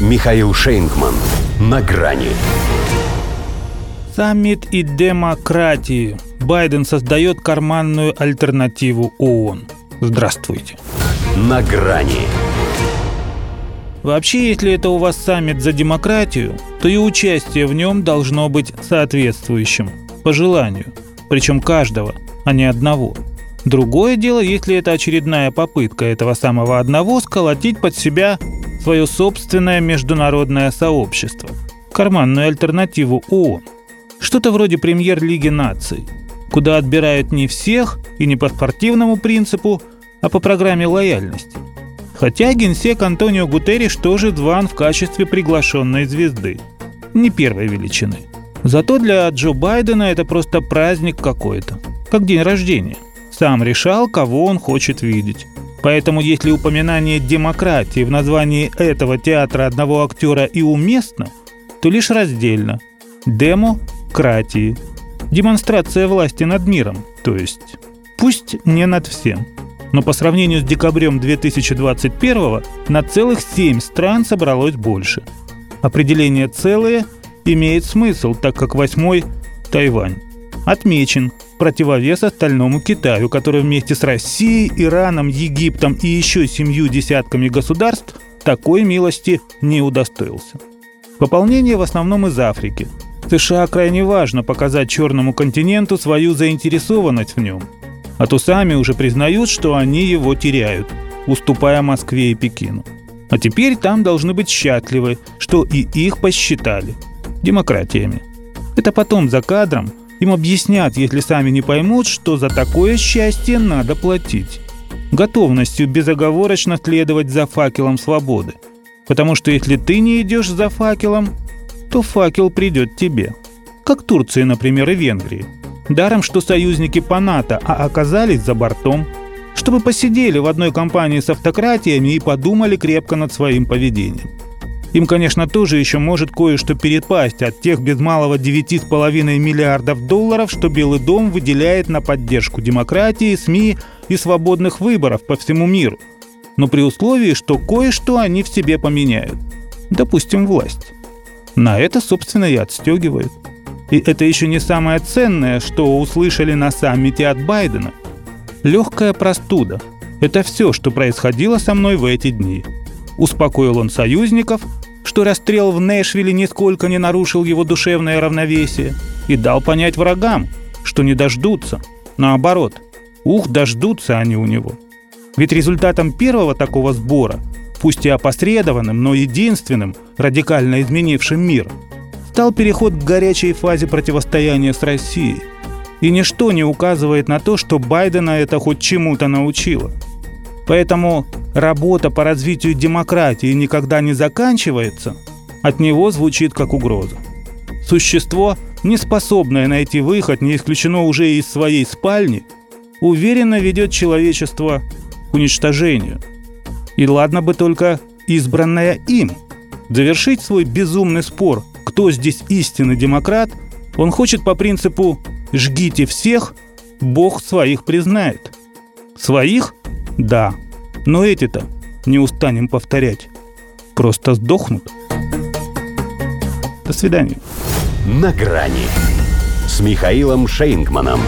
Михаил Шейнгман. На грани. Саммит и демократии. Байден создает карманную альтернативу ООН. Здравствуйте. На грани. Вообще, если это у вас саммит за демократию, то и участие в нем должно быть соответствующим, по желанию, причем каждого, а не одного. Другое дело, если это очередная попытка этого самого одного сколотить под себя свое собственное международное сообщество, карманную альтернативу ООН. Что-то вроде премьер-лиги наций, куда отбирают не всех и не по спортивному принципу, а по программе лояльности. Хотя генсек Антонио Гутерриш тоже зван в качестве приглашенной звезды. Не первой величины. Зато для Джо Байдена это просто праздник какой-то. Как день рождения. Сам решал, кого он хочет видеть. Поэтому если упоминание демократии в названии этого театра одного актера и уместно, то лишь раздельно. Демократии. Демонстрация власти над миром, то есть. Пусть не над всем но по сравнению с декабрем 2021 на целых 7 стран собралось больше. Определение «целые» имеет смысл, так как восьмой – Тайвань. Отмечен противовес остальному Китаю, который вместе с Россией, Ираном, Египтом и еще семью десятками государств такой милости не удостоился. Пополнение в основном из Африки. США крайне важно показать черному континенту свою заинтересованность в нем – а то сами уже признают, что они его теряют, уступая Москве и Пекину. А теперь там должны быть счастливы, что и их посчитали демократиями. Это потом за кадром им объяснят, если сами не поймут, что за такое счастье надо платить. Готовностью безоговорочно следовать за факелом свободы. Потому что если ты не идешь за факелом, то факел придет тебе. Как Турции, например, и Венгрии – Даром, что союзники по НАТО, а оказались за бортом. Чтобы посидели в одной компании с автократиями и подумали крепко над своим поведением. Им, конечно, тоже еще может кое-что перепасть от тех без малого 9,5 миллиардов долларов, что Белый дом выделяет на поддержку демократии, СМИ и свободных выборов по всему миру. Но при условии, что кое-что они в себе поменяют. Допустим, власть. На это, собственно, и отстегивают. И это еще не самое ценное, что услышали на саммите от Байдена. Легкая простуда. Это все, что происходило со мной в эти дни. Успокоил он союзников, что расстрел в Нэшвилле нисколько не нарушил его душевное равновесие, и дал понять врагам, что не дождутся. Наоборот, ух, дождутся они у него. Ведь результатом первого такого сбора, пусть и опосредованным, но единственным, радикально изменившим мир – стал переход к горячей фазе противостояния с Россией. И ничто не указывает на то, что Байдена это хоть чему-то научило. Поэтому работа по развитию демократии никогда не заканчивается, от него звучит как угроза. Существо, не способное найти выход, не исключено уже из своей спальни, уверенно ведет человечество к уничтожению. И ладно бы только избранное им. Завершить свой безумный спор кто здесь истинный демократ, он хочет по принципу «жгите всех, Бог своих признает». Своих? Да. Но эти-то, не устанем повторять, просто сдохнут. До свидания. На грани с Михаилом Шейнгманом.